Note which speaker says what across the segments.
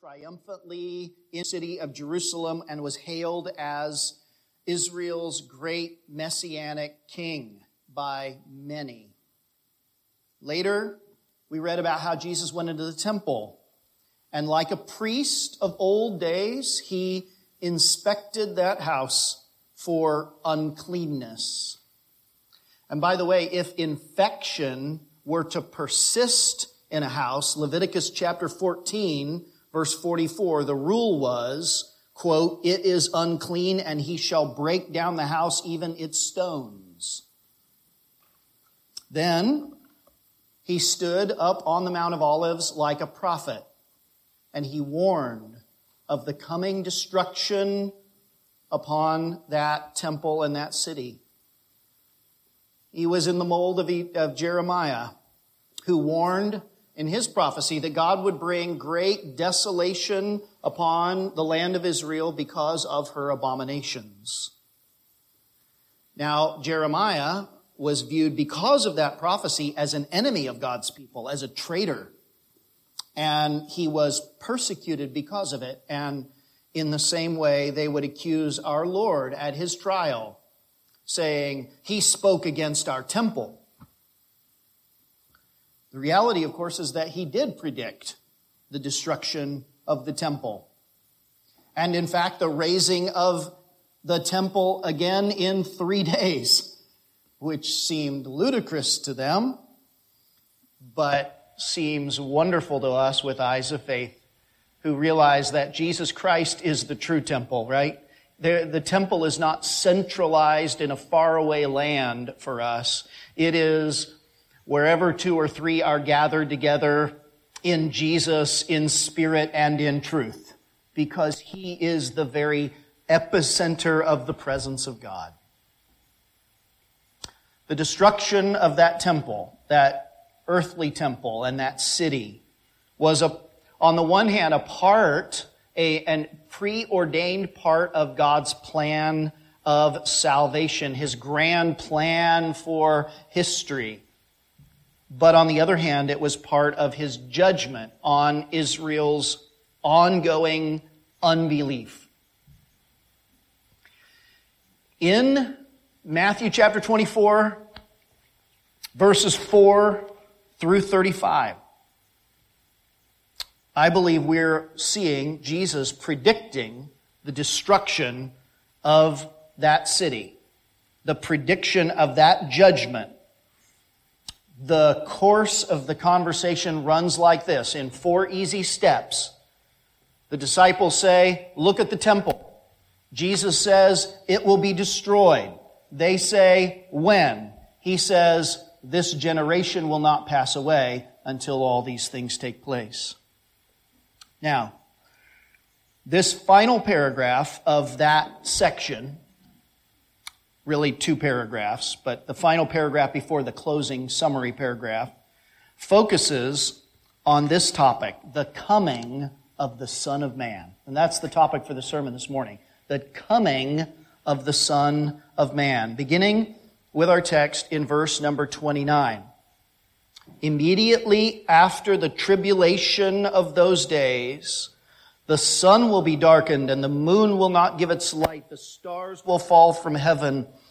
Speaker 1: triumphantly in the city of Jerusalem and was hailed as Israel's great messianic king by many. Later, we read about how Jesus went into the temple and like a priest of old days, he inspected that house for uncleanness. And by the way, if infection were to persist in a house, Leviticus chapter 14, verse 44, the rule was, quote, it is unclean and he shall break down the house, even its stones. Then he stood up on the Mount of Olives like a prophet and he warned of the coming destruction upon that temple and that city. He was in the mold of, of Jeremiah, who warned in his prophecy that God would bring great desolation upon the land of Israel because of her abominations. Now, Jeremiah was viewed because of that prophecy as an enemy of God's people, as a traitor. And he was persecuted because of it. And in the same way, they would accuse our Lord at his trial, saying, He spoke against our temple. The reality, of course, is that he did predict the destruction of the temple. And in fact, the raising of the temple again in three days, which seemed ludicrous to them, but seems wonderful to us with eyes of faith who realize that Jesus Christ is the true temple, right? The, the temple is not centralized in a faraway land for us. It is wherever two or three are gathered together in Jesus, in spirit and in truth, because he is the very epicenter of the presence of God. The destruction of that temple, that earthly temple and that city, was a, on the one hand a part, a, an preordained part of God's plan of salvation, his grand plan for history but on the other hand, it was part of his judgment on Israel's ongoing unbelief. In Matthew chapter 24, verses 4 through 35, I believe we're seeing Jesus predicting the destruction of that city, the prediction of that judgment the course of the conversation runs like this in four easy steps. The disciples say, Look at the temple. Jesus says, It will be destroyed. They say, When? He says, This generation will not pass away until all these things take place. Now, this final paragraph of that section really two paragraphs, but the final paragraph before the closing summary paragraph focuses on this topic, the coming of the Son of Man. And that's the topic for the sermon this morning. The coming of the Son of Man. Beginning with our text in verse number 29. Immediately after the tribulation of those days, the sun will be darkened and the moon will not give its light. The stars will fall from heaven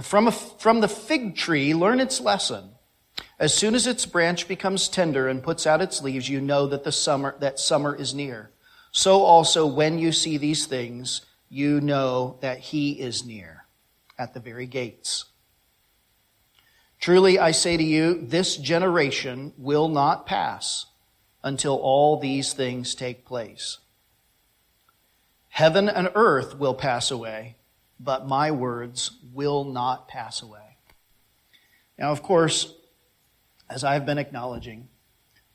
Speaker 1: From, a, from the fig tree, learn its lesson. As soon as its branch becomes tender and puts out its leaves, you know that the summer, that summer is near. So also, when you see these things, you know that he is near at the very gates. Truly, I say to you, this generation will not pass until all these things take place. Heaven and earth will pass away but my words will not pass away. Now, of course, as I've been acknowledging,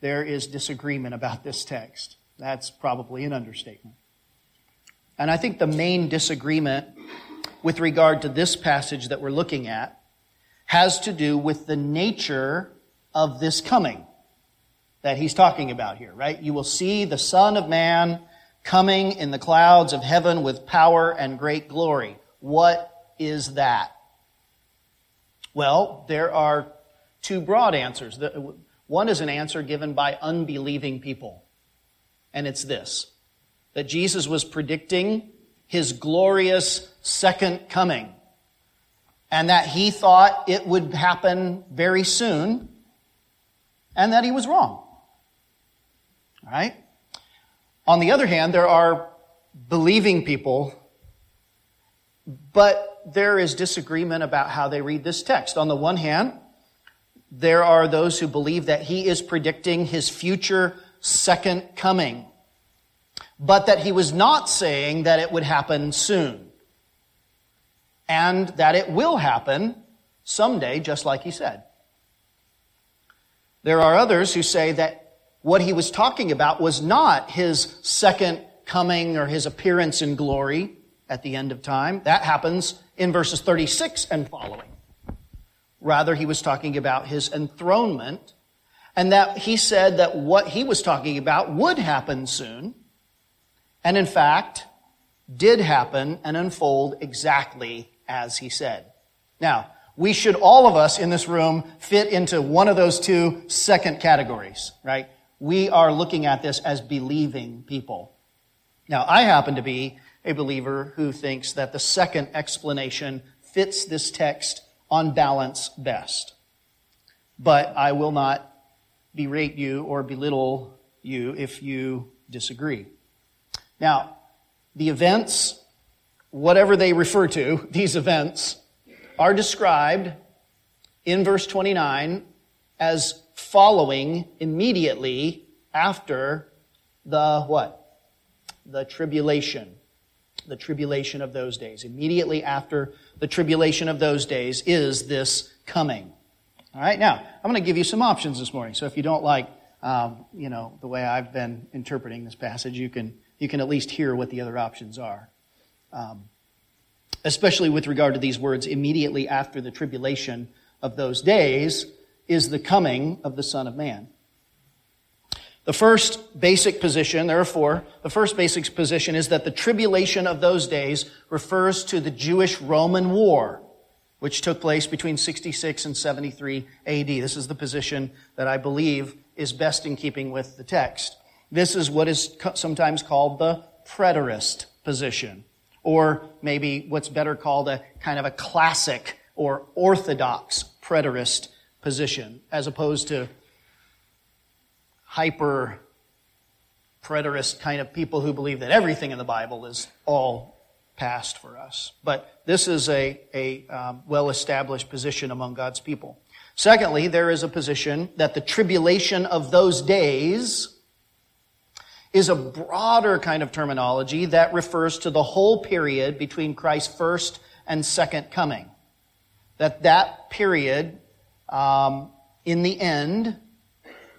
Speaker 1: there is disagreement about this text. That's probably an understatement. And I think the main disagreement with regard to this passage that we're looking at has to do with the nature of this coming that he's talking about here, right? You will see the Son of Man coming in the clouds of heaven with power and great glory. What is that? Well, there are two broad answers. One is an answer given by unbelieving people, and it's this that Jesus was predicting his glorious second coming, and that he thought it would happen very soon, and that he was wrong. All right? On the other hand, there are believing people, but there is disagreement about how they read this text. On the one hand, there are those who believe that he is predicting his future second coming, but that he was not saying that it would happen soon, and that it will happen someday, just like he said. There are others who say that what he was talking about was not his second coming or his appearance in glory at the end of time. That happens in verses 36 and following. Rather, he was talking about his enthronement, and that he said that what he was talking about would happen soon, and in fact, did happen and unfold exactly as he said. Now, we should all of us in this room fit into one of those two second categories, right? we are looking at this as believing people. Now, I happen to be a believer who thinks that the second explanation fits this text on balance best. But I will not berate you or belittle you if you disagree. Now, the events, whatever they refer to, these events, are described in verse 29 as following immediately after the what? The tribulation. The tribulation of those days. Immediately after the tribulation of those days is this coming. All right, now, I'm going to give you some options this morning. So if you don't like, um, you know, the way I've been interpreting this passage, you can, you can at least hear what the other options are. Um, especially with regard to these words, immediately after the tribulation of those days, is the coming of the Son of Man. The first basic position, there are four. The first basic position is that the tribulation of those days refers to the Jewish Roman War, which took place between 66 and 73 AD. This is the position that I believe is best in keeping with the text. This is what is sometimes called the preterist position, or maybe what's better called a kind of a classic or orthodox preterist position as opposed to hyper preterist kind of people who believe that everything in the Bible is all past for us. But this is a, a um, well established position among God's people. Secondly, there is a position that the tribulation of those days is a broader kind of terminology that refers to the whole period between Christ's first and second coming. That that period um, in the end,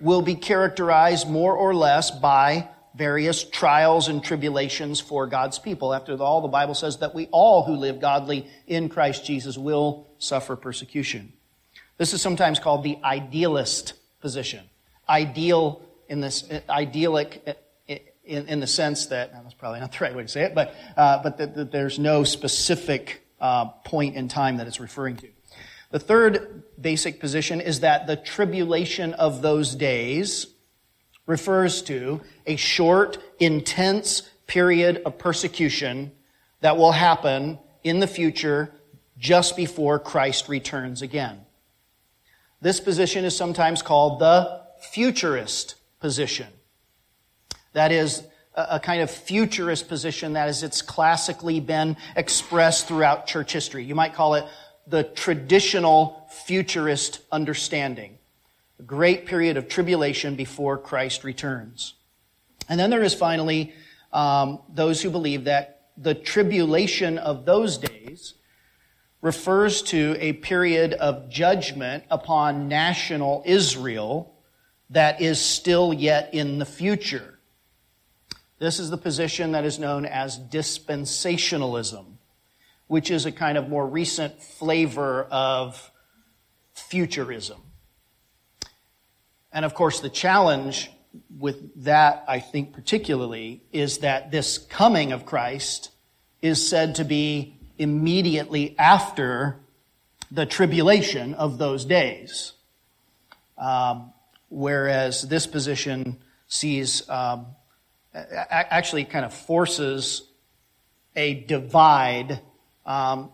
Speaker 1: will be characterized more or less by various trials and tribulations for God's people. After all, the Bible says that we all who live godly in Christ Jesus will suffer persecution. This is sometimes called the idealist position. Ideal in this, idyllic in, in the sense that, that's probably not the right way to say it, but, uh, but that, that, there's no specific uh, point in time that it's referring to. The third basic position is that the tribulation of those days refers to a short, intense period of persecution that will happen in the future just before Christ returns again. This position is sometimes called the futurist position. That is a kind of futurist position that is it's classically been expressed throughout church history. You might call it the traditional futurist understanding. A great period of tribulation before Christ returns. And then there is finally um, those who believe that the tribulation of those days refers to a period of judgment upon national Israel that is still yet in the future. This is the position that is known as dispensationalism, which is a kind of more recent flavor of futurism. And of course, the challenge with that, I think particularly, is that this coming of Christ is said to be immediately after the tribulation of those days. Um, whereas this position sees, um, actually kind of forces a divide um,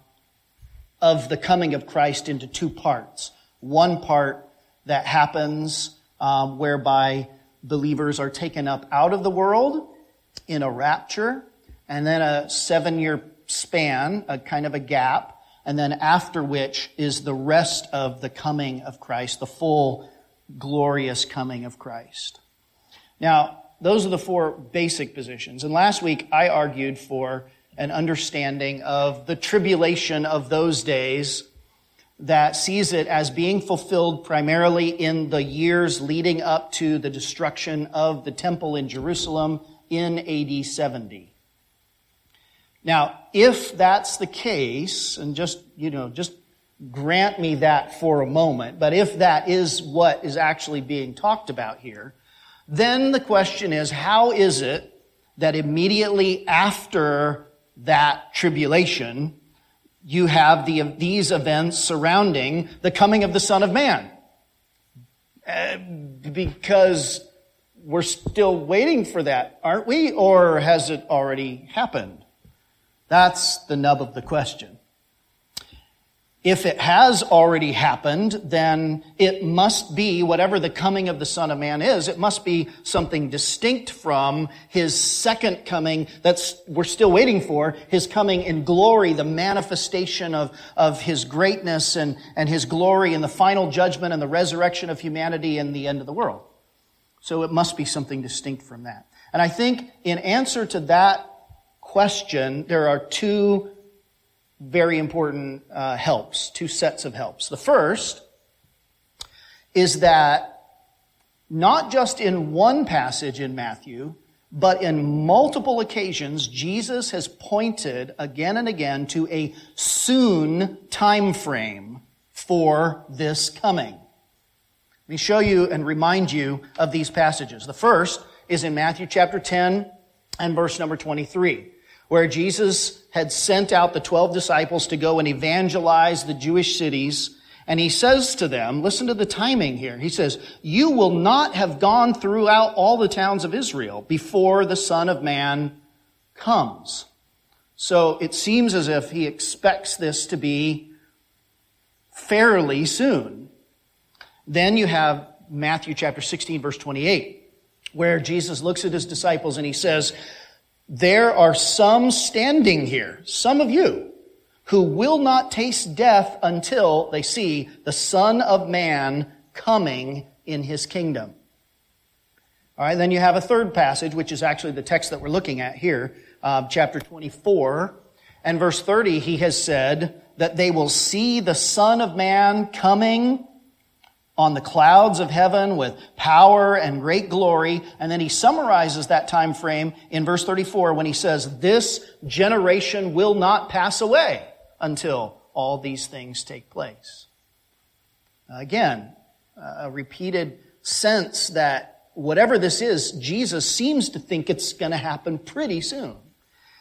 Speaker 1: of the coming of Christ into two parts. One part that happens um, whereby believers are taken up out of the world in a rapture, and then a seven year span, a kind of a gap, and then after which is the rest of the coming of Christ, the full glorious coming of Christ. Now, those are the four basic positions. And last week I argued for an understanding of the tribulation of those days that sees it as being fulfilled primarily in the years leading up to the destruction of the temple in Jerusalem in AD 70. Now, if that's the case, and just, you know, just grant me that for a moment, but if that is what is actually being talked about here, then the question is, how is it that immediately after that tribulation, you have the, these events surrounding the coming of the Son of Man. Uh, because we're still waiting for that, aren't we? Or has it already happened? That's the nub of the question. If it has already happened, then it must be, whatever the coming of the Son of Man is, it must be something distinct from his second coming that's we're still waiting for, his coming in glory, the manifestation of, of his greatness and, and his glory and the final judgment and the resurrection of humanity and the end of the world. So it must be something distinct from that. And I think in answer to that question, there are two very important uh, helps, two sets of helps. The first is that not just in one passage in Matthew, but in multiple occasions, Jesus has pointed again and again to a soon time frame for this coming. Let me show you and remind you of these passages. The first is in Matthew chapter 10 and verse number 23 where Jesus had sent out the 12 disciples to go and evangelize the Jewish cities. And he says to them, listen to the timing here. He says, you will not have gone throughout all the towns of Israel before the Son of Man comes. So it seems as if he expects this to be fairly soon. Then you have Matthew chapter 16 verse 28, where Jesus looks at his disciples and he says, there are some standing here, some of you, who will not taste death until they see the Son of Man coming in his kingdom. All right, then you have a third passage, which is actually the text that we're looking at here, uh, chapter 24. And verse 30, he has said that they will see the Son of Man coming on the clouds of heaven with power and great glory. And then he summarizes that time frame in verse 34 when he says, this generation will not pass away until all these things take place. Again, a repeated sense that whatever this is, Jesus seems to think it's going to happen pretty soon.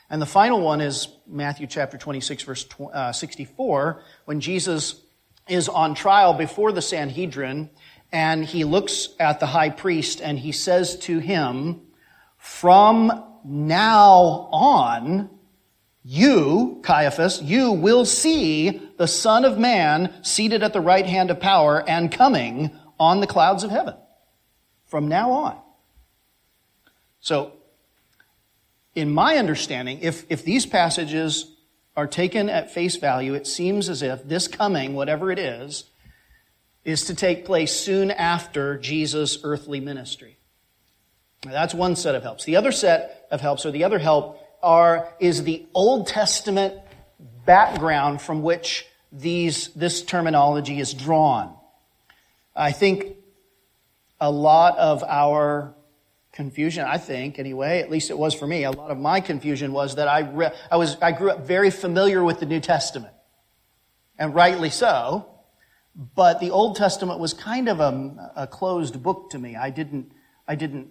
Speaker 1: And the final one is Matthew chapter 26 verse uh, 64 when Jesus is on trial before the Sanhedrin, and he looks at the high priest and he says to him, From now on, you, Caiaphas, you will see the Son of Man seated at the right hand of power and coming on the clouds of heaven. From now on. So, in my understanding, if, if these passages are taken at face value, it seems as if this coming, whatever it is, is to take place soon after Jesus' earthly ministry. Now, that's one set of helps. The other set of helps, or the other help, are, is the Old Testament background from which these, this terminology is drawn. I think a lot of our confusion, I think, anyway, at least it was for me. A lot of my confusion was that I, re- I was, I grew up very familiar with the New Testament. And rightly so. But the Old Testament was kind of a, a closed book to me. I didn't, I didn't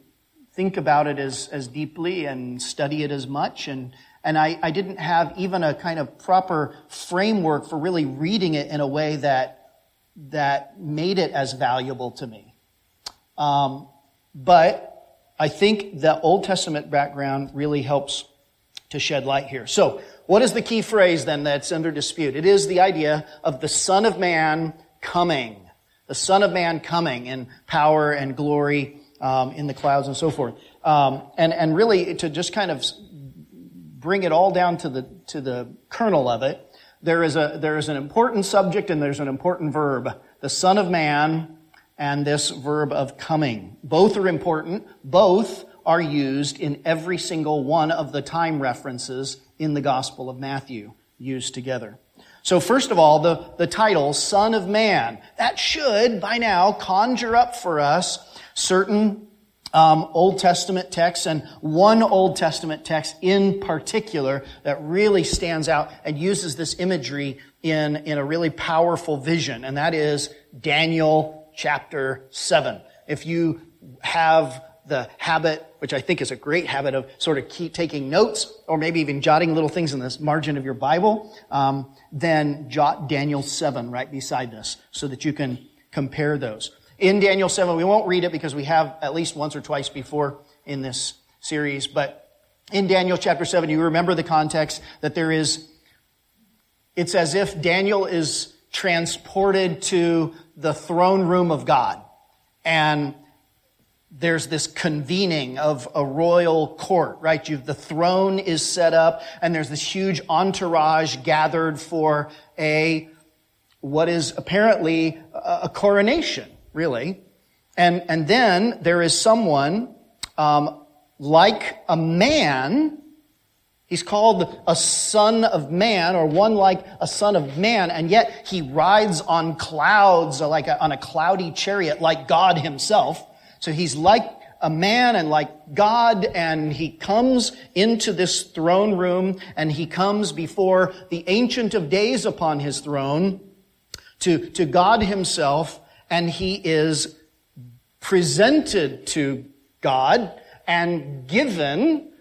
Speaker 1: think about it as, as deeply and study it as much. And, and I, I didn't have even a kind of proper framework for really reading it in a way that, that made it as valuable to me. Um, but I think the Old Testament background really helps to shed light here. So, what is the key phrase then that's under dispute? It is the idea of the Son of Man coming. The Son of Man coming in power and glory um, in the clouds and so forth. Um, and, and really, to just kind of bring it all down to the, to the kernel of it, there is, a, there is an important subject and there's an important verb. The Son of Man and this verb of coming. Both are important. Both are used in every single one of the time references in the Gospel of Matthew used together. So first of all, the, the title, Son of Man, that should by now conjure up for us certain um, Old Testament texts and one Old Testament text in particular that really stands out and uses this imagery in, in a really powerful vision, and that is Daniel chapter 7. If you have the habit, which I think is a great habit of sort of keep taking notes or maybe even jotting little things in the margin of your Bible, um, then jot Daniel 7 right beside this so that you can compare those. In Daniel 7, we won't read it because we have at least once or twice before in this series, but in Daniel chapter 7, you remember the context that there is, it's as if Daniel is transported to the throne room of God. And there's this convening of a royal court, right? You've, the throne is set up and there's this huge entourage gathered for a, what is apparently a, coronation, really. And, and then there is someone, um, like a man He's called a son of man or one like a son of man, and yet he rides on clouds like a, on a cloudy chariot like God himself. So he's like a man and like God, and he comes into this throne room and he comes before the Ancient of Days upon his throne to, to God himself, and he is presented to God and given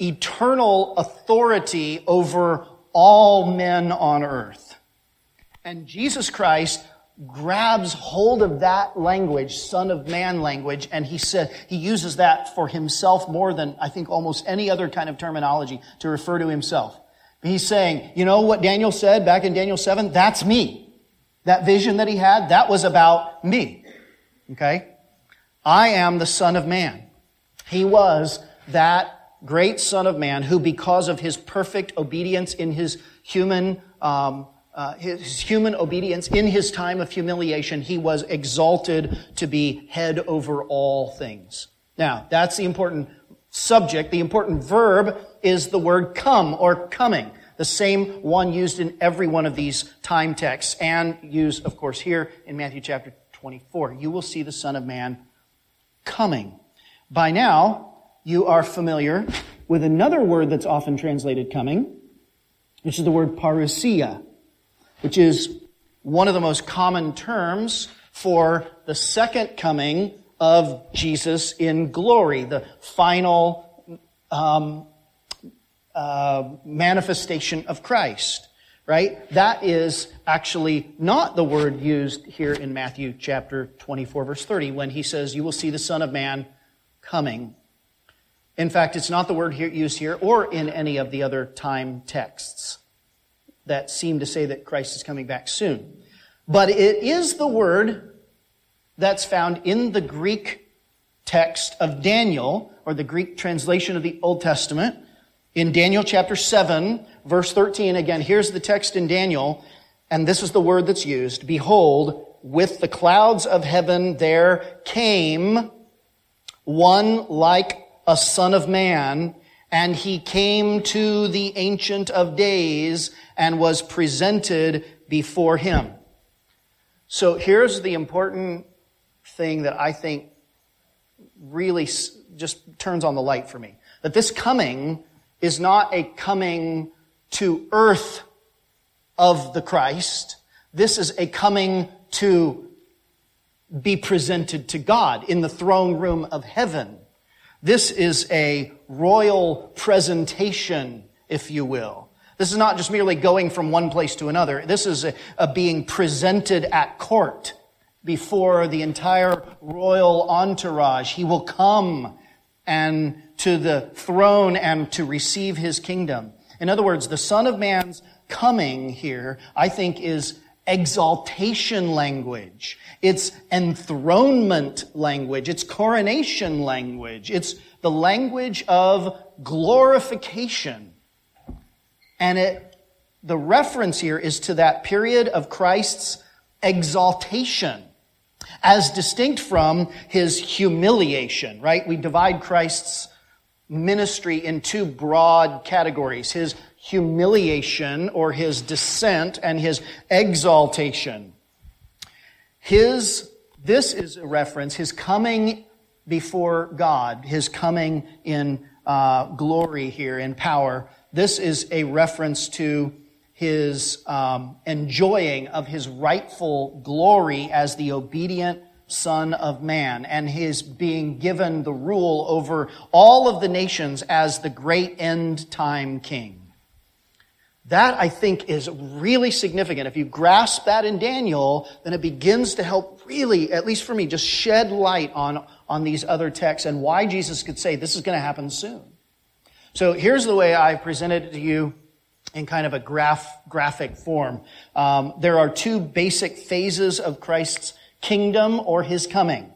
Speaker 1: eternal authority over all men on earth. And Jesus Christ grabs hold of that language, son of man language, and he said, he uses that for himself more than I think almost any other kind of terminology to refer to himself. He's saying, you know what Daniel said back in Daniel 7? That's me. That vision that he had, that was about me. Okay? I am the son of man. He was that great Son of Man, who, because of his perfect obedience in his human, um, uh, his human obedience in his time of humiliation, he was exalted to be head over all things. Now, that's the important subject. The important verb is the word come or coming. The same one used in every one of these time texts and used, of course, here in Matthew chapter 24. You will see the Son of Man coming. By now, you are familiar with another word that's often translated coming, which is the word parousia, which is one of the most common terms for the second coming of Jesus in glory, the final um, uh, manifestation of Christ. Right? That is actually not the word used here in Matthew chapter 24, verse 30, when he says, You will see the Son of Man coming in fact, it's not the word here, used here or in any of the other time texts that seem to say that Christ is coming back soon. But it is the word that's found in the Greek text of Daniel, or the Greek translation of the Old Testament. In Daniel chapter 7, verse 13, again, here's the text in Daniel, and this is the word that's used. Behold, with the clouds of heaven there came one like a son of man, and he came to the Ancient of Days and was presented before him. So here's the important thing that I think really just turns on the light for me. That this coming is not a coming to earth of the Christ. This is a coming to be presented to God in the throne room of heaven. This is a royal presentation, if you will. This is not just merely going from one place to another. This is a, a being presented at court before the entire royal entourage. He will come and to the throne and to receive his kingdom. In other words, the Son of Man's coming here, I think, is exaltation language. It's enthronement language. It's coronation language. It's the language of glorification. And it, the reference here is to that period of Christ's exaltation as distinct from his humiliation, right? We divide Christ's ministry in two broad categories his humiliation or his descent and his exaltation. His, this is a reference, his coming before God, his coming in uh, glory here, in power. This is a reference to his um, enjoying of his rightful glory as the obedient Son of Man and his being given the rule over all of the nations as the great end time king. That, I think, is really significant. If you grasp that in Daniel, then it begins to help really, at least for me, just shed light on, on these other texts and why Jesus could say this is going to happen soon. So here's the way I presented it to you in kind of a graph, graphic form. Um, there are two basic phases of Christ's kingdom or his coming.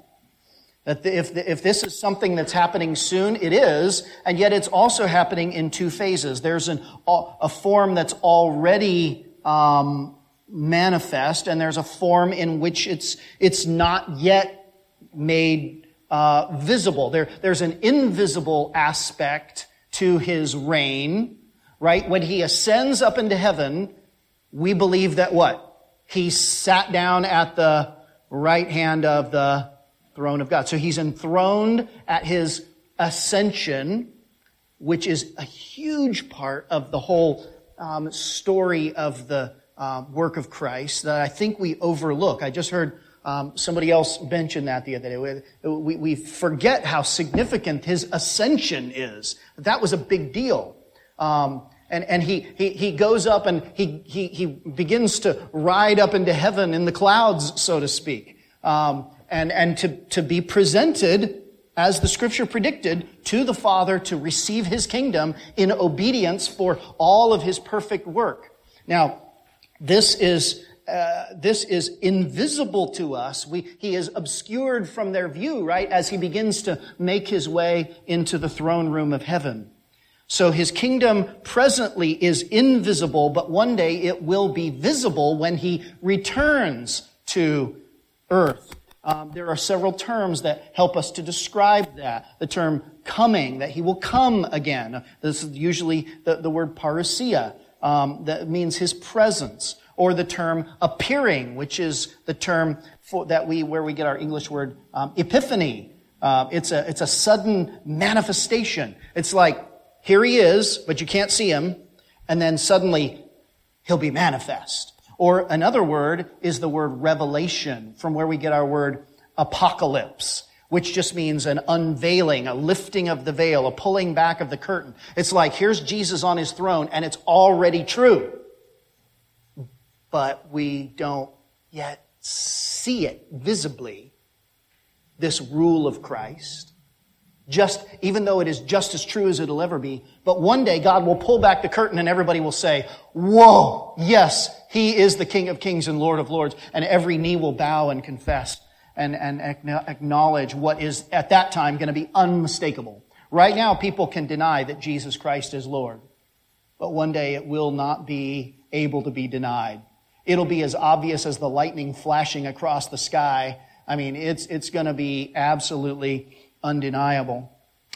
Speaker 1: That if, if this is something that's happening soon, it is, and yet it's also happening in two phases. There's an, a form that's already um, manifest, and there's a form in which it's, it's not yet made uh, visible. There, there's an invisible aspect to his reign, right? When he ascends up into heaven, we believe that what? He sat down at the right hand of the throne of God. So he's enthroned at his ascension, which is a huge part of the whole um, story of the uh, work of Christ that I think we overlook. I just heard um, somebody else mention that the other day. We, we forget how significant his ascension is. That was a big deal. Um, and, and he, he, he goes up and he, he, he begins to ride up into heaven in the clouds, so to speak um, and, and to, to be presented as the scripture predicted to the Father to receive his kingdom in obedience for all of his perfect work. Now, this is uh, this is invisible to us. We, he is obscured from their view, right, as he begins to make his way into the throne room of heaven. So his kingdom presently is invisible, but one day it will be visible when he returns to earth. Um, there are several terms that help us to describe that. The term coming, that he will come again. This is usually the, the word parousia, um, that means his presence. Or the term appearing, which is the term for, that we, where we get our English word um, epiphany. Uh, it's, a, it's a sudden manifestation. It's like, here he is, but you can't see him, and then suddenly he'll be manifest. Or another word is the word revelation, from where we get our word apocalypse, which just means an unveiling, a lifting of the veil, a pulling back of the curtain. It's like, here's Jesus on his throne, and it's already true. But we don't yet see it visibly, this rule of Christ. Just, even though it is just as true as it'll ever be. But one day God will pull back the curtain and everybody will say, whoa, yes, he is the King of kings and Lord of lords. And every knee will bow and confess and, and acknowledge what is at that time going to be unmistakable. Right now, people can deny that Jesus Christ is Lord. But one day it will not be able to be denied. It'll be as obvious as the lightning flashing across the sky. I mean, it's, it's going to be absolutely undeniable.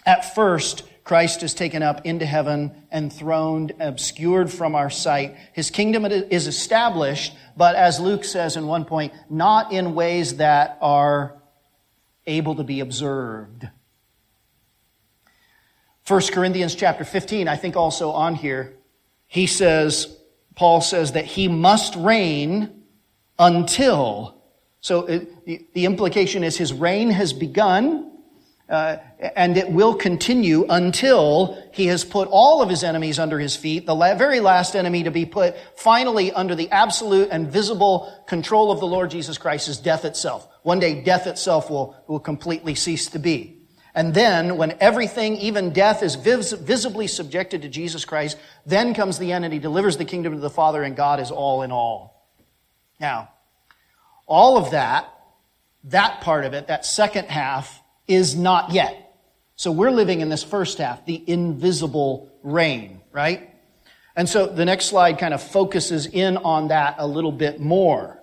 Speaker 1: At first, Christ is taken up into heaven, enthroned, obscured from our sight. His kingdom is established, but as Luke says in one point, not in ways that are able to be observed. 1 Corinthians chapter 15, I think also on here, he says, Paul says that he must reign until. So it, the, the implication is his reign has begun, uh, and it will continue until he has put all of his enemies under his feet, the la- very last enemy to be put finally under the absolute and visible control of the Lord Jesus Christ is death itself. One day death itself will, will completely cease to be. And then, when everything, even death, is vis- visibly subjected to Jesus Christ, then comes the end and he delivers the kingdom to the Father, and God is all in all. Now, all of that, that part of it, that second half, is not yet. So we're living in this first half, the invisible reign, right? And so the next slide kind of focuses in on that a little bit more.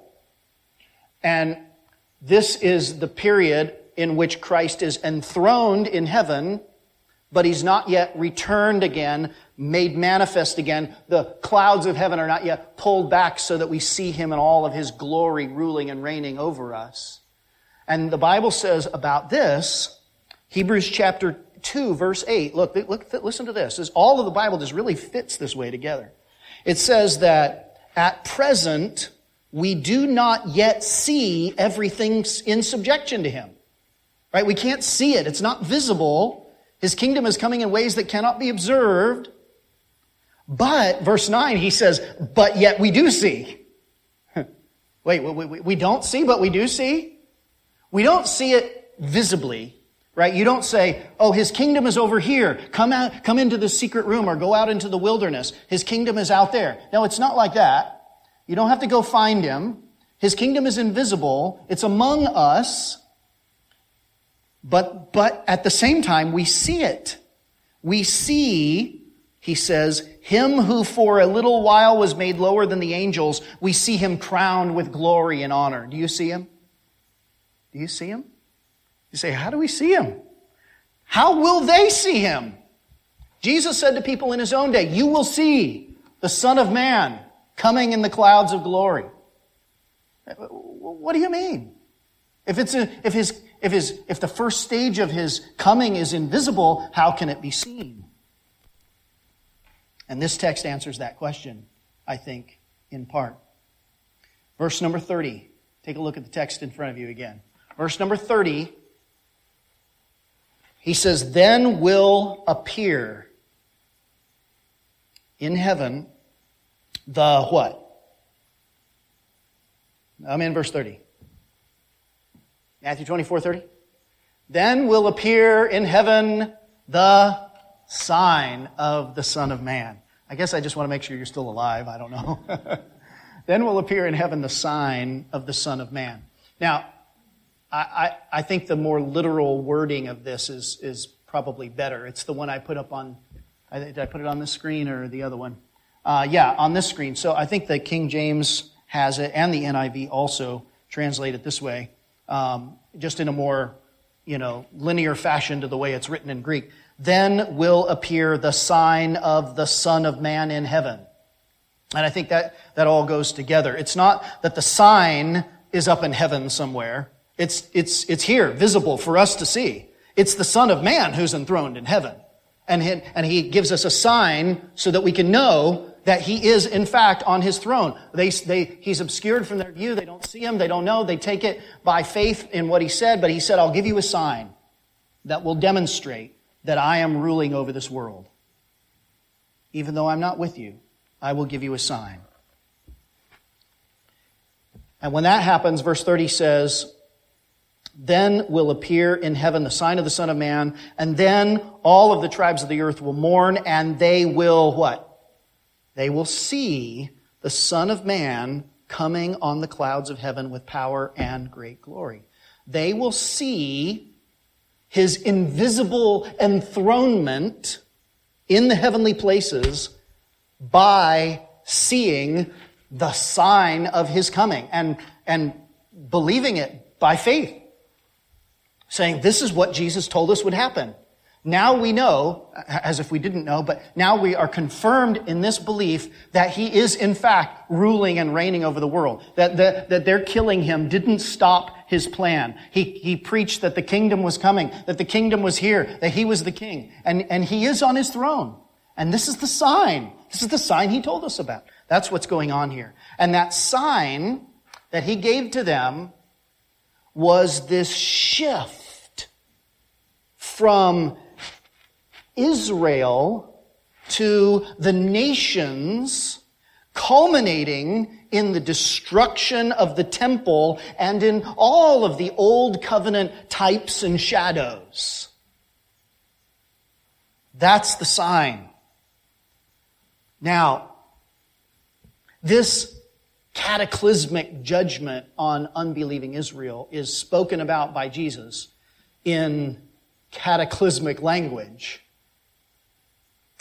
Speaker 1: And this is the period in which Christ is enthroned in heaven, but he's not yet returned again, made manifest again. The clouds of heaven are not yet pulled back so that we see him in all of his glory ruling and reigning over us. And the Bible says about this, Hebrews chapter 2, verse 8. Look, look, listen to this. this all of the Bible just really fits this way together. It says that at present, we do not yet see everything in subjection to him. Right? We can't see it. It's not visible. His kingdom is coming in ways that cannot be observed. But, verse 9, he says, but yet we do see. Wait, we, we, we don't see, but we do see? We don't see it visibly, right? You don't say, oh, his kingdom is over here. Come out, come into the secret room or go out into the wilderness. His kingdom is out there. No, it's not like that. You don't have to go find him. His kingdom is invisible. It's among us. But, but at the same time, we see it. We see, he says, him who for a little while was made lower than the angels, we see him crowned with glory and honor. Do you see him? Do you see him? You say, How do we see him? How will they see him? Jesus said to people in his own day, You will see the Son of Man coming in the clouds of glory. What do you mean? If it's a, if his if his if the first stage of his coming is invisible, how can it be seen? And this text answers that question, I think, in part. Verse number 30. Take a look at the text in front of you again. Verse number 30, he says, Then will appear in heaven the what? I'm in verse 30. Matthew 24, 30. Then will appear in heaven the sign of the Son of Man. I guess I just want to make sure you're still alive. I don't know. then will appear in heaven the sign of the Son of Man. Now, I, I, think the more literal wording of this is, is probably better. It's the one I put up on, I, did I put it on the screen or the other one? Uh, yeah, on this screen. So I think the King James has it and the NIV also translate it this way, um, just in a more, you know, linear fashion to the way it's written in Greek. Then will appear the sign of the Son of Man in heaven. And I think that, that all goes together. It's not that the sign is up in heaven somewhere. It's, it's, it's here, visible for us to see. It's the Son of Man who's enthroned in heaven. And he, and he gives us a sign so that we can know that he is, in fact, on his throne. They, they, he's obscured from their view. They don't see him. They don't know. They take it by faith in what he said. But he said, I'll give you a sign that will demonstrate that I am ruling over this world. Even though I'm not with you, I will give you a sign. And when that happens, verse 30 says, then will appear in heaven the sign of the Son of Man, and then all of the tribes of the earth will mourn, and they will what? They will see the Son of Man coming on the clouds of heaven with power and great glory. They will see his invisible enthronement in the heavenly places by seeing the sign of his coming and, and believing it by faith saying, This is what Jesus told us would happen. Now we know, as if we didn't know, but now we are confirmed in this belief that he is in fact ruling and reigning over the world. That, that, that their killing him didn't stop his plan. He, he preached that the kingdom was coming, that the kingdom was here, that he was the king. And, and he is on his throne. And this is the sign. This is the sign he told us about. That's what's going on here. And that sign that he gave to them was this shift from Israel to the nations, culminating in the destruction of the temple and in all of the old covenant types and shadows. That's the sign. Now, this cataclysmic judgment on unbelieving Israel is spoken about by Jesus in cataclysmic language.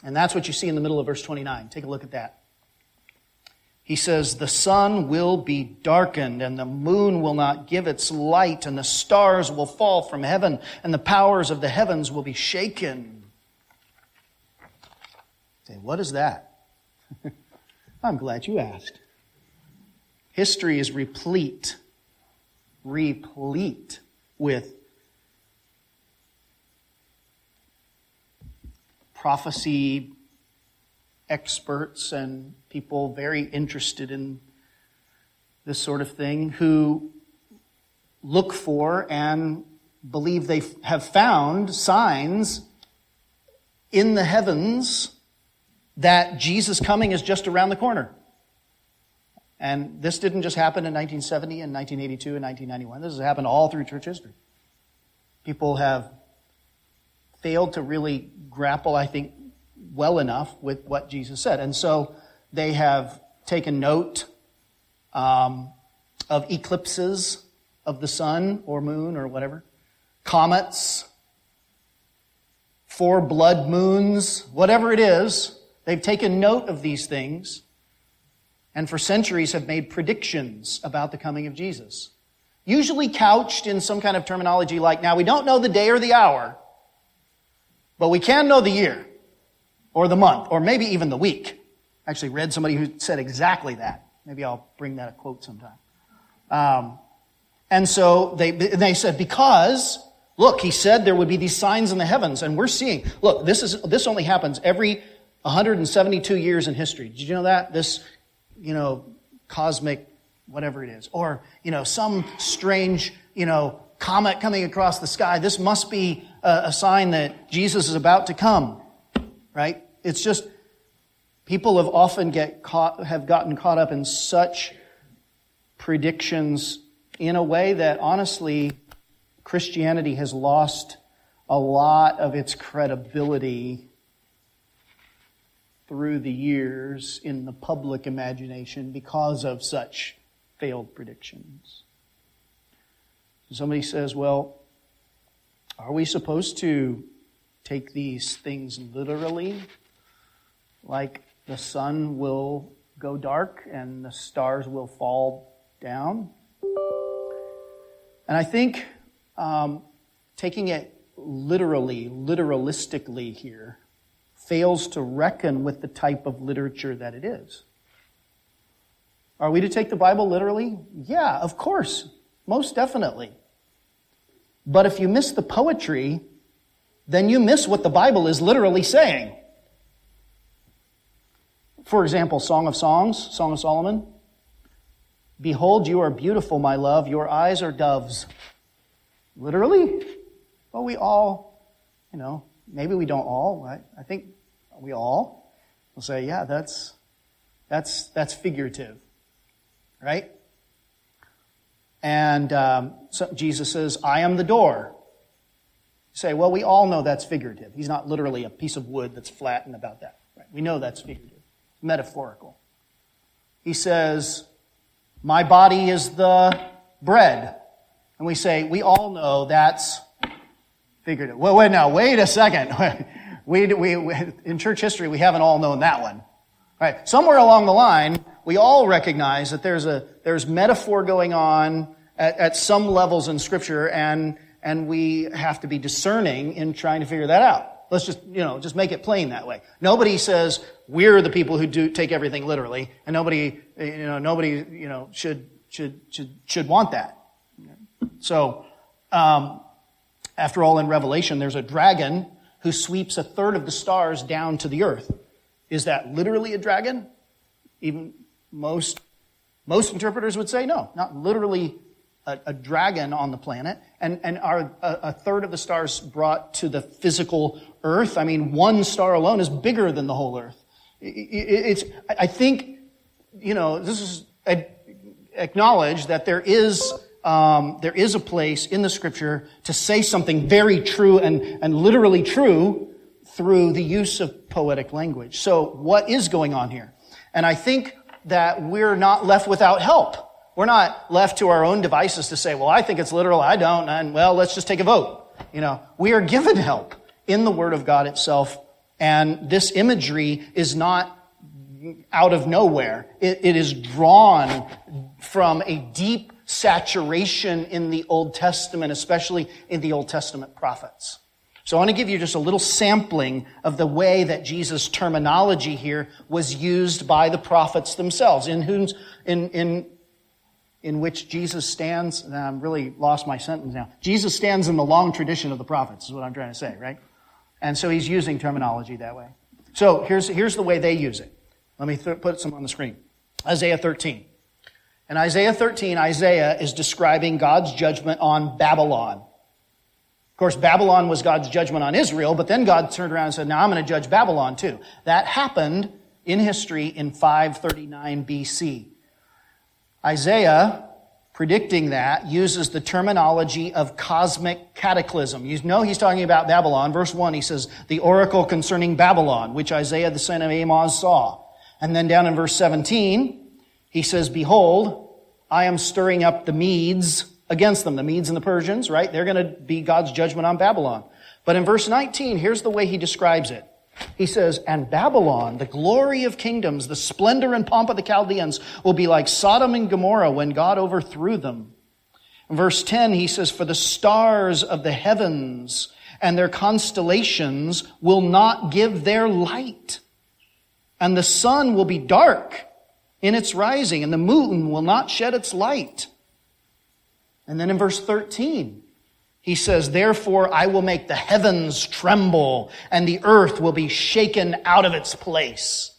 Speaker 1: And that's what you see in the middle of verse 29. Take a look at that. He says, The sun will be darkened, and the moon will not give its light, and the stars will fall from heaven, and the powers of the heavens will be shaken. Say, what is that? I'm glad you asked. History is replete, replete with prophecy experts and people very interested in this sort of thing who look for and believe they have found signs in the heavens that Jesus' coming is just around the corner. And this didn't just happen in 1970 and 1982 and 1991. This has happened all through church history. People have failed to really grapple, I think, well enough with what Jesus said. And so they have taken note um, of eclipses of the sun or moon or whatever, comets, four blood moons, whatever it is. They've taken note of these things and for centuries have made predictions about the coming of Jesus. Usually couched in some kind of terminology like, now we don't know the day or the hour, but we can know the year, or the month, or maybe even the week. I actually read somebody who said exactly that. Maybe I'll bring that a quote sometime. Um, and so they, they said, because, look, he said there would be these signs in the heavens, and we're seeing, look, this is, this only happens every 172 years in history. Did you know that? This, you know, cosmic, whatever it is. Or, you know, some strange, you know, comet coming across the sky. This must be a, sign that Jesus is about to come, right? It's just people have often get caught, have gotten caught up in such predictions in a way that honestly Christianity has lost a lot of its credibility through the years in the public imagination because of such failed predictions. Somebody says, well, are we supposed to take these things literally? Like the sun will go dark and the stars will fall down? And I think um, taking it literally, literalistically here, fails to reckon with the type of literature that it is. Are we to take the Bible literally? Yeah, of course. Most definitely. But if you miss the poetry, then you miss what the Bible is literally saying. For example, Song of Songs, Song of Solomon. Behold, you are beautiful, my love. Your eyes are doves. Literally? Well, we all, you know, maybe we don't all, right? I think we all will say, yeah, that's, that's, that's figurative, right? And um, so Jesus says, I am the door. You say, well, we all know that's figurative. He's not literally a piece of wood that's flat and about that. Right? We know that's figurative, metaphorical. He says, my body is the bread. And we say, we all know that's figurative. Well, wait, now, wait a second. we, we, we, in church history, we haven't all known that one. Right? Somewhere along the line, we all recognize that there's a, there's metaphor going on at, at some levels in Scripture, and, and we have to be discerning in trying to figure that out. Let's just, you know, just make it plain that way. Nobody says we're the people who do take everything literally, and nobody, you know, nobody, you know, should should should should want that. So, um, after all, in Revelation, there's a dragon who sweeps a third of the stars down to the earth. Is that literally a dragon? Even most most interpreters would say no, not literally a, a dragon on the planet, and, and are a, a third of the stars brought to the physical earth. I mean, one star alone is bigger than the whole earth. It, it, it's, I think, you know, this is acknowledge that there is um, there is a place in the scripture to say something very true and, and literally true through the use of poetic language. So what is going on here? And I think that we're not left without help. We're not left to our own devices to say, well, I think it's literal, I don't, and well, let's just take a vote. You know, we are given help in the Word of God itself, and this imagery is not out of nowhere. it, it is drawn from a deep saturation in the Old Testament, especially in the Old Testament prophets. So I want to give you just a little sampling of the way that Jesus' terminology here was used by the prophets themselves, in whom, in, in, in which Jesus stands. and I'm really lost my sentence now. Jesus stands in the long tradition of the prophets, is what I'm trying to say, right? And so he's using terminology that way. So here's, here's the way they use it. Let me th- put some on the screen. Isaiah 13. In Isaiah 13, Isaiah is describing God's judgment on Babylon. Of course, Babylon was God's judgment on Israel, but then God turned around and said, now I'm going to judge Babylon too. That happened in history in 539 BC. Isaiah, predicting that, uses the terminology of cosmic cataclysm. You know he's talking about Babylon. Verse 1, he says, the oracle concerning Babylon, which Isaiah the son of Amoz saw. And then down in verse 17, he says, Behold, I am stirring up the Medes against them, the Medes and the Persians, right? They're going to be God's judgment on Babylon. But in verse 19, here's the way he describes it. He says, And Babylon, the glory of kingdoms, the splendor and pomp of the Chaldeans, will be like Sodom and Gomorrah when God overthrew them. In verse 10, he says, For the stars of the heavens and their constellations will not give their light, and the sun will be dark in its rising, and the moon will not shed its light. And then in verse 13, he says, Therefore I will make the heavens tremble, and the earth will be shaken out of its place.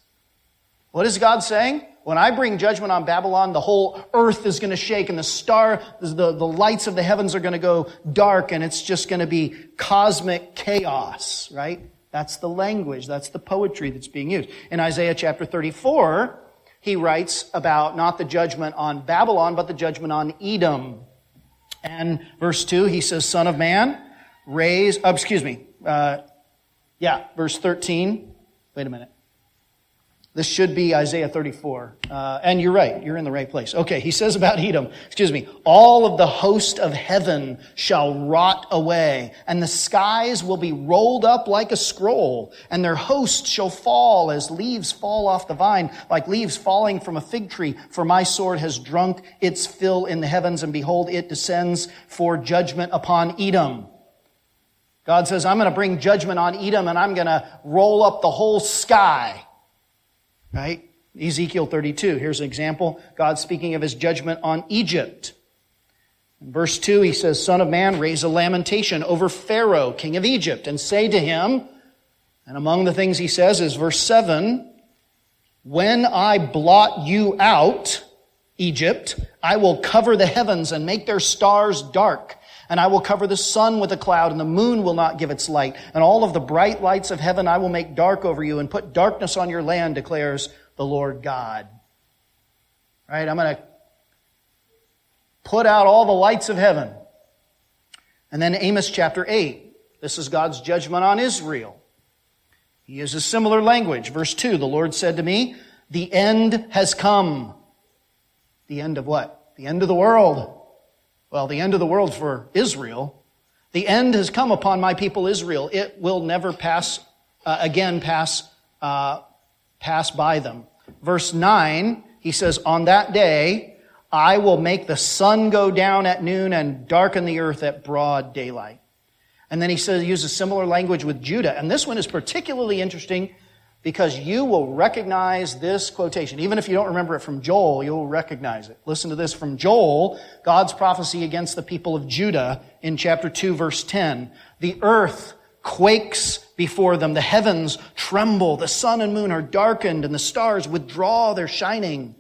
Speaker 1: What is God saying? When I bring judgment on Babylon, the whole earth is going to shake and the star, the, the lights of the heavens are going to go dark and it's just going to be cosmic chaos, right? That's the language. That's the poetry that's being used. In Isaiah chapter 34, he writes about not the judgment on Babylon, but the judgment on Edom. And verse 2, he says, Son of man, raise, oh, excuse me, uh, yeah, verse 13. Wait a minute. This should be Isaiah 34. Uh, and you're right. You're in the right place. Okay. He says about Edom, excuse me, all of the host of heaven shall rot away and the skies will be rolled up like a scroll and their host shall fall as leaves fall off the vine, like leaves falling from a fig tree. For my sword has drunk its fill in the heavens and behold, it descends for judgment upon Edom. God says, I'm going to bring judgment on Edom and I'm going to roll up the whole sky. Right? Ezekiel 32. Here's an example. God speaking of his judgment on Egypt. In verse 2, he says, Son of man, raise a lamentation over Pharaoh, king of Egypt, and say to him, and among the things he says is verse 7, When I blot you out, Egypt, I will cover the heavens and make their stars dark. And I will cover the sun with a cloud, and the moon will not give its light. And all of the bright lights of heaven I will make dark over you, and put darkness on your land, declares the Lord God. Right? I'm going to put out all the lights of heaven. And then Amos chapter 8. This is God's judgment on Israel. He uses similar language. Verse 2 The Lord said to me, The end has come. The end of what? The end of the world well, the end of the world for Israel. The end has come upon my people Israel. It will never pass, uh, again, pass, uh, pass by them. Verse 9, he says, On that day, I will make the sun go down at noon and darken the earth at broad daylight. And then he says, uses similar language with Judah. And this one is particularly interesting because you will recognize this quotation. Even if you don't remember it from Joel, you'll recognize it. Listen to this from Joel, God's prophecy against the people of Judah in chapter 2 verse 10. The earth quakes before them. The heavens tremble. The sun and moon are darkened and the stars withdraw their shining.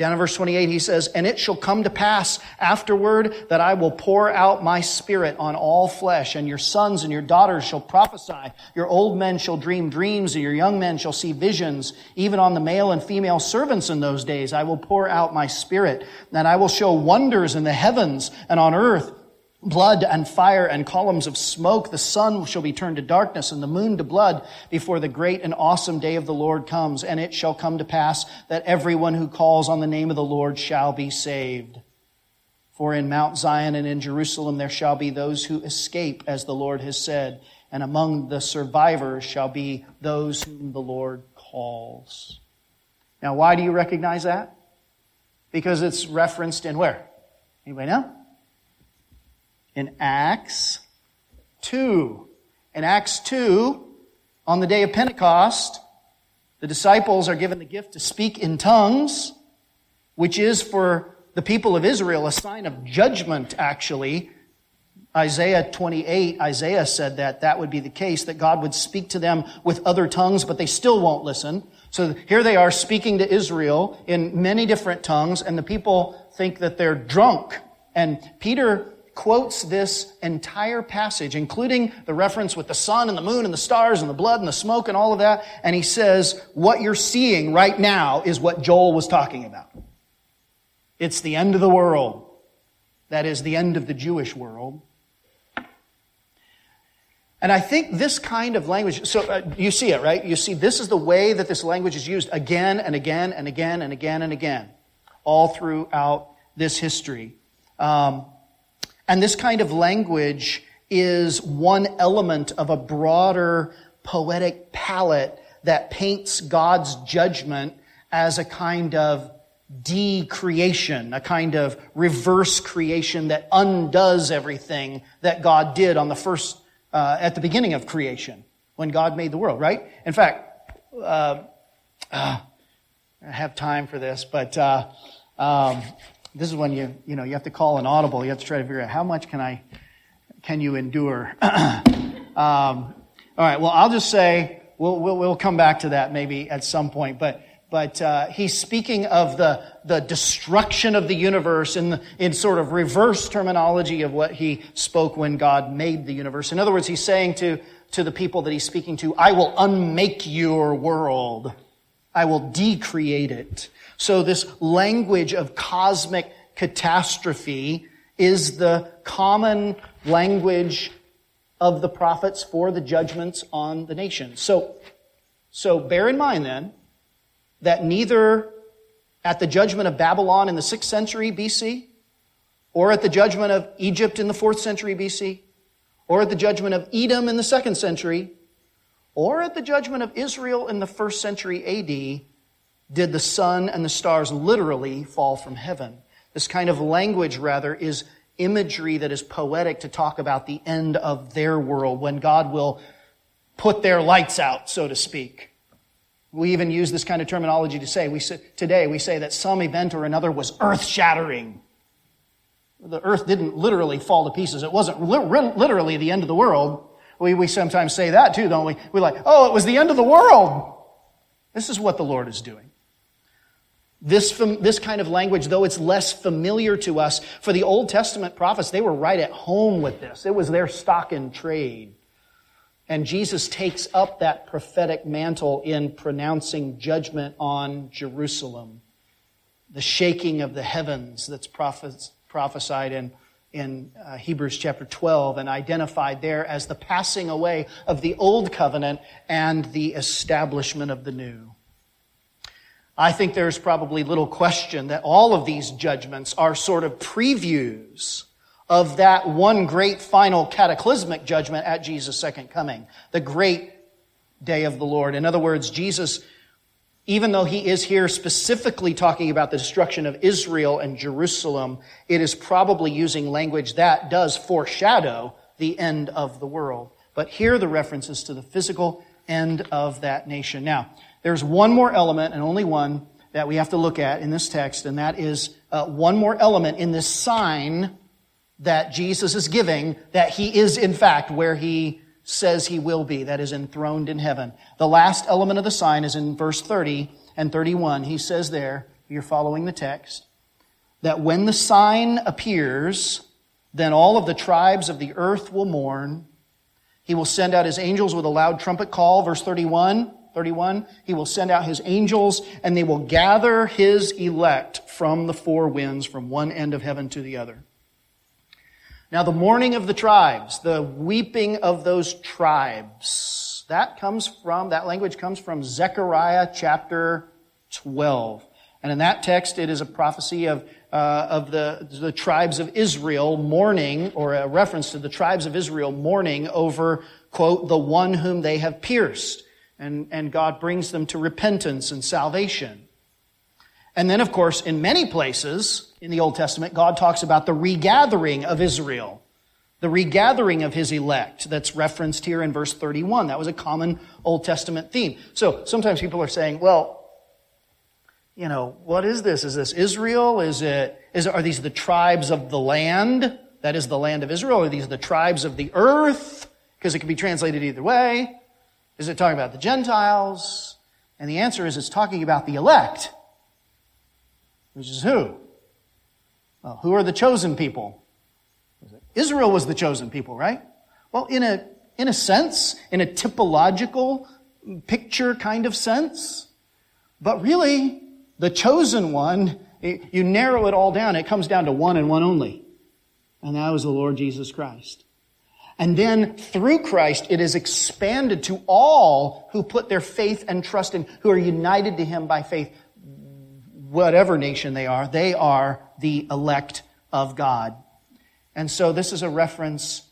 Speaker 1: Down in verse 28, he says, And it shall come to pass afterward that I will pour out my spirit on all flesh, and your sons and your daughters shall prophesy. Your old men shall dream dreams, and your young men shall see visions. Even on the male and female servants in those days, I will pour out my spirit, and I will show wonders in the heavens and on earth blood and fire and columns of smoke. The sun shall be turned to darkness and the moon to blood before the great and awesome day of the Lord comes. And it shall come to pass that everyone who calls on the name of the Lord shall be saved. For in Mount Zion and in Jerusalem there shall be those who escape, as the Lord has said, and among the survivors shall be those whom the Lord calls. Now, why do you recognize that? Because it's referenced in where? Anybody know? In Acts 2. In Acts 2, on the day of Pentecost, the disciples are given the gift to speak in tongues, which is for the people of Israel a sign of judgment, actually. Isaiah 28, Isaiah said that that would be the case, that God would speak to them with other tongues, but they still won't listen. So here they are speaking to Israel in many different tongues, and the people think that they're drunk. And Peter quotes this entire passage, including the reference with the sun and the moon and the stars and the blood and the smoke and all of that. And he says, what you're seeing right now is what Joel was talking about. It's the end of the world. That is the end of the Jewish world. And I think this kind of language, so uh, you see it, right? You see, this is the way that this language is used again and again and again and again and again, all throughout this history. Um, and this kind of language is one element of a broader poetic palette that paints God's judgment as a kind of decreation, a kind of reverse creation that undoes everything that God did on the first, uh, at the beginning of creation, when God made the world, right? In fact, uh, uh, I have time for this, but uh, um, this is when you, you know, you have to call an audible. You have to try to figure out how much can I, can you endure? um, all right. Well, I'll just say we'll, we'll, we'll come back to that maybe at some point, but, but uh, he's speaking of the, the destruction of the universe in, the, in sort of reverse terminology of what he spoke when God made the universe. In other words, he's saying to, to the people that he's speaking to, I will unmake your world. I will decreate it. So this language of cosmic catastrophe is the common language of the prophets for the judgments on the nations. So, so bear in mind then that neither at the judgment of Babylon in the 6th century BC, or at the judgment of Egypt in the 4th century BC, or at the judgment of Edom in the 2nd century, or at the judgment of Israel in the 1st century AD, did the sun and the stars literally fall from heaven. This kind of language, rather, is imagery that is poetic to talk about the end of their world when God will put their lights out, so to speak. We even use this kind of terminology to say, we say, today we say that some event or another was earth shattering. The earth didn't literally fall to pieces. It wasn't literally the end of the world. We, we sometimes say that too, don't we? We're like, oh, it was the end of the world. This is what the Lord is doing. This, this kind of language, though it's less familiar to us, for the Old Testament prophets, they were right at home with this. It was their stock in trade. And Jesus takes up that prophetic mantle in pronouncing judgment on Jerusalem. The shaking of the heavens that's prophesied in, in uh, Hebrews chapter 12 and identified there as the passing away of the old covenant and the establishment of the new. I think there's probably little question that all of these judgments are sort of previews of that one great final cataclysmic judgment at Jesus' second coming, the great day of the Lord. In other words, Jesus, even though he is here specifically talking about the destruction of Israel and Jerusalem, it is probably using language that does foreshadow the end of the world. But here the reference is to the physical end of that nation. Now, there's one more element, and only one, that we have to look at in this text, and that is uh, one more element in this sign that Jesus is giving that he is, in fact, where he says he will be, that is enthroned in heaven. The last element of the sign is in verse 30 and 31. He says there, you're following the text, that when the sign appears, then all of the tribes of the earth will mourn. He will send out his angels with a loud trumpet call, verse 31. 31, he will send out his angels and they will gather his elect from the four winds from one end of heaven to the other. Now, the mourning of the tribes, the weeping of those tribes, that comes from, that language comes from Zechariah chapter 12. And in that text, it is a prophecy of, uh, of the, the tribes of Israel mourning, or a reference to the tribes of Israel mourning over, quote, the one whom they have pierced. And, and God brings them to repentance and salvation. And then, of course, in many places in the Old Testament, God talks about the regathering of Israel, the regathering of his elect that's referenced here in verse 31. That was a common Old Testament theme. So sometimes people are saying, well, you know, what is this? Is this Israel? Is it, is, are these the tribes of the land? That is the land of Israel? Are these the tribes of the earth? Because it can be translated either way. Is it talking about the Gentiles? And the answer is it's talking about the elect. Which is who? Well, who are the chosen people? Israel was the chosen people, right? Well, in a, in a sense, in a typological picture kind of sense. But really, the chosen one, you narrow it all down, it comes down to one and one only. And that was the Lord Jesus Christ. And then through Christ, it is expanded to all who put their faith and trust in, who are united to Him by faith whatever nation they are, they are the elect of God. And so this is a reference,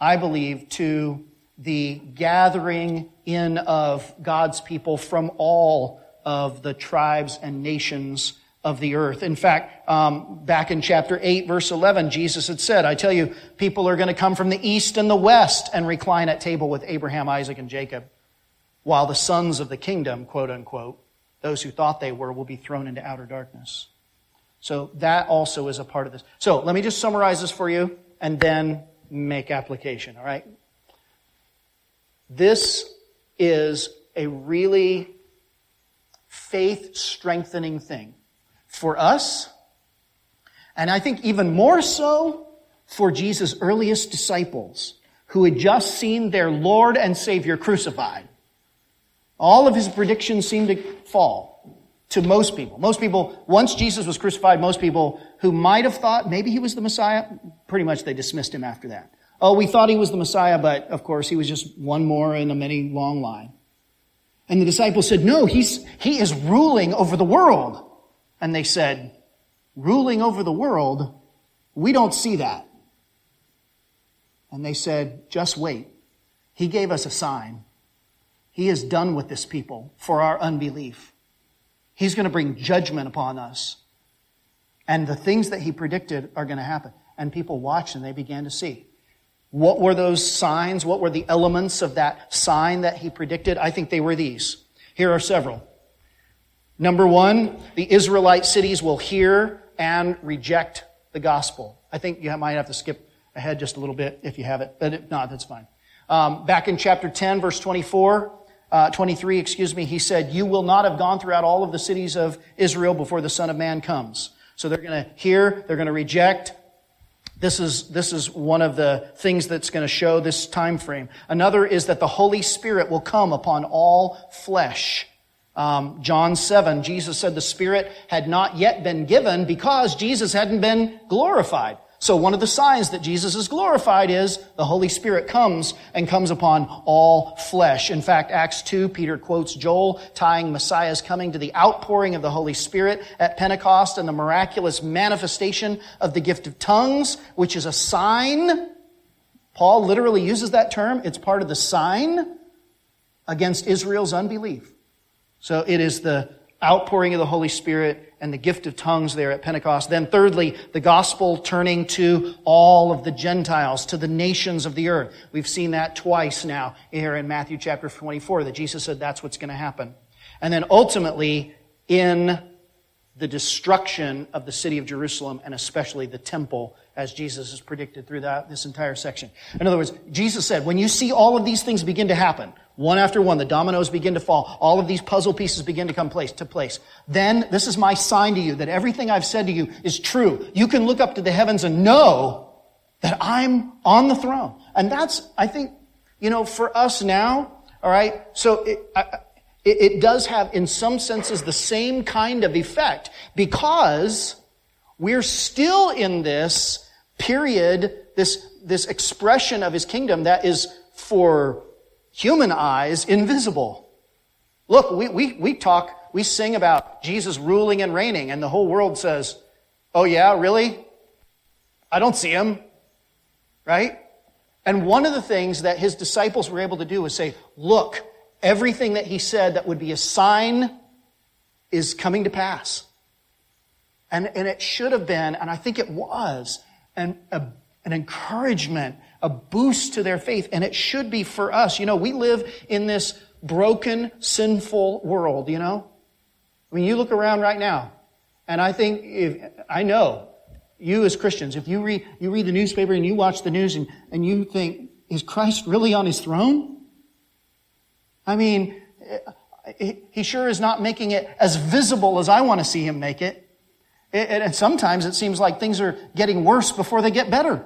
Speaker 1: I believe, to the gathering in of God's people from all of the tribes and nations of the earth. In fact, um, back in chapter 8, verse 11, Jesus had said, I tell you, people are going to come from the east and the west and recline at table with Abraham, Isaac, and Jacob, while the sons of the kingdom, quote unquote, those who thought they were will be thrown into outer darkness. So that also is a part of this. So let me just summarize this for you and then make application, all right? This is a really faith strengthening thing for us, and I think even more so for Jesus' earliest disciples who had just seen their Lord and Savior crucified. All of his predictions seemed to fall to most people. Most people, once Jesus was crucified, most people who might have thought maybe he was the Messiah, pretty much they dismissed him after that. Oh, we thought he was the Messiah, but of course he was just one more in a many long line. And the disciples said, no, he's, he is ruling over the world. And they said, ruling over the world? We don't see that. And they said, just wait. He gave us a sign. He is done with this people for our unbelief. He's going to bring judgment upon us. And the things that he predicted are going to happen. And people watched and they began to see. What were those signs? What were the elements of that sign that he predicted? I think they were these. Here are several. Number one, the Israelite cities will hear and reject the gospel. I think you might have to skip ahead just a little bit if you have it, but if not, that's fine. Um, back in chapter 10, verse 24, uh, 23, excuse me, he said, You will not have gone throughout all of the cities of Israel before the Son of Man comes. So they're going to hear, they're going to reject. This is, this is one of the things that's going to show this time frame. Another is that the Holy Spirit will come upon all flesh. Um, John 7, Jesus said the Spirit had not yet been given because Jesus hadn't been glorified. So one of the signs that Jesus is glorified is the Holy Spirit comes and comes upon all flesh. In fact, Acts 2, Peter quotes Joel tying Messiah's coming to the outpouring of the Holy Spirit at Pentecost and the miraculous manifestation of the gift of tongues, which is a sign. Paul literally uses that term. It's part of the sign against Israel's unbelief. So it is the outpouring of the Holy Spirit and the gift of tongues there at Pentecost. Then thirdly, the gospel turning to all of the Gentiles, to the nations of the earth. We've seen that twice now here in Matthew chapter 24 that Jesus said that's what's going to happen. And then ultimately in the destruction of the city of Jerusalem and especially the temple as Jesus has predicted through that, this entire section. In other words, Jesus said, when you see all of these things begin to happen, one after one, the dominoes begin to fall, all of these puzzle pieces begin to come place, to place, then this is my sign to you that everything I've said to you is true. You can look up to the heavens and know that I'm on the throne. And that's, I think, you know, for us now, all right, so it, I, it, it does have, in some senses, the same kind of effect because we're still in this period, this, this expression of his kingdom that is for human eyes invisible. Look, we, we, we talk, we sing about Jesus ruling and reigning, and the whole world says, Oh, yeah, really? I don't see him. Right? And one of the things that his disciples were able to do was say, Look, everything that he said that would be a sign is coming to pass. And, and it should have been, and I think it was, an, a, an encouragement, a boost to their faith. And it should be for us. You know, we live in this broken, sinful world, you know? I mean, you look around right now, and I think, if, I know, you as Christians, if you read, you read the newspaper and you watch the news and, and you think, is Christ really on his throne? I mean, he sure is not making it as visible as I want to see him make it. And sometimes it seems like things are getting worse before they get better.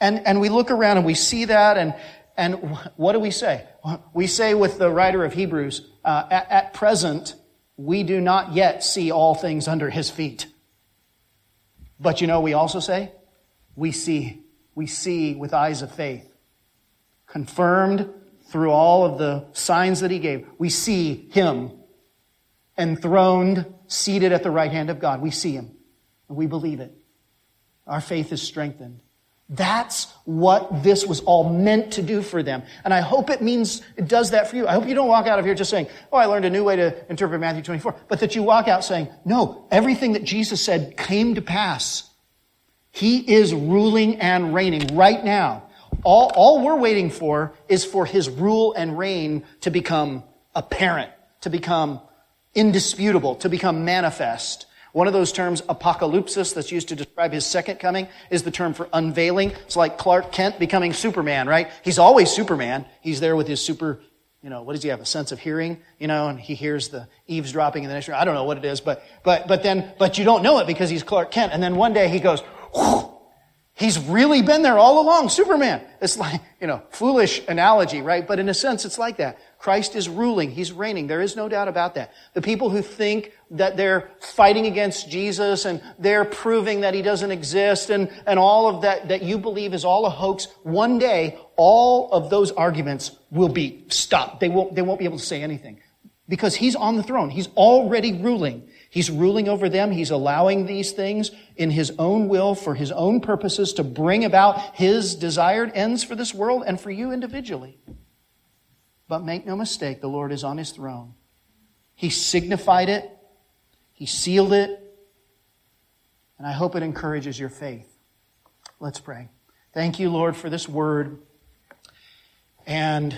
Speaker 1: And, and we look around and we see that, and, and what do we say? We say with the writer of Hebrews, uh, at, at present, we do not yet see all things under his feet. But you know, we also say, we see, we see with eyes of faith, confirmed through all of the signs that he gave. We see him enthroned seated at the right hand of God. We see him and we believe it. Our faith is strengthened. That's what this was all meant to do for them. And I hope it means it does that for you. I hope you don't walk out of here just saying, Oh, I learned a new way to interpret Matthew 24, but that you walk out saying, No, everything that Jesus said came to pass. He is ruling and reigning right now. All, all we're waiting for is for his rule and reign to become apparent, to become indisputable, to become manifest. One of those terms, apocalypsis, that's used to describe his second coming, is the term for unveiling. It's like Clark Kent becoming Superman, right? He's always Superman. He's there with his super, you know, what does he have? A sense of hearing, you know, and he hears the eavesdropping in the next room. I don't know what it is, but, but, but then, but you don't know it because he's Clark Kent. And then one day he goes! He's really been there all along, Superman. It's like, you know, foolish analogy, right? But in a sense, it's like that. Christ is ruling. He's reigning. There is no doubt about that. The people who think that they're fighting against Jesus and they're proving that he doesn't exist and, and all of that, that you believe is all a hoax, one day, all of those arguments will be stopped. They won't, they won't be able to say anything. Because he's on the throne. He's already ruling. He's ruling over them. He's allowing these things in his own will for his own purposes to bring about his desired ends for this world and for you individually. But make no mistake, the Lord is on his throne. He signified it, he sealed it, and I hope it encourages your faith. Let's pray. Thank you, Lord, for this word. And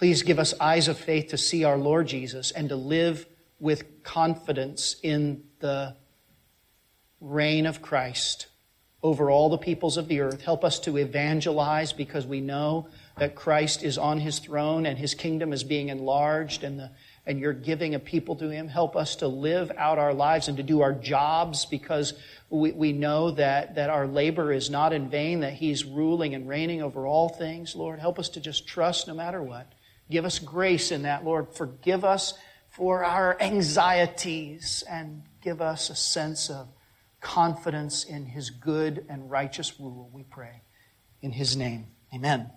Speaker 1: please give us eyes of faith to see our Lord Jesus and to live with confidence in the reign of Christ over all the peoples of the earth. Help us to evangelize because we know that Christ is on his throne and his kingdom is being enlarged and, the, and you're giving a people to him. Help us to live out our lives and to do our jobs because we, we know that, that our labor is not in vain, that he's ruling and reigning over all things. Lord, help us to just trust no matter what. Give us grace in that, Lord. Forgive us for our anxieties and give us a sense of confidence in his good and righteous rule, we pray. In his name, amen.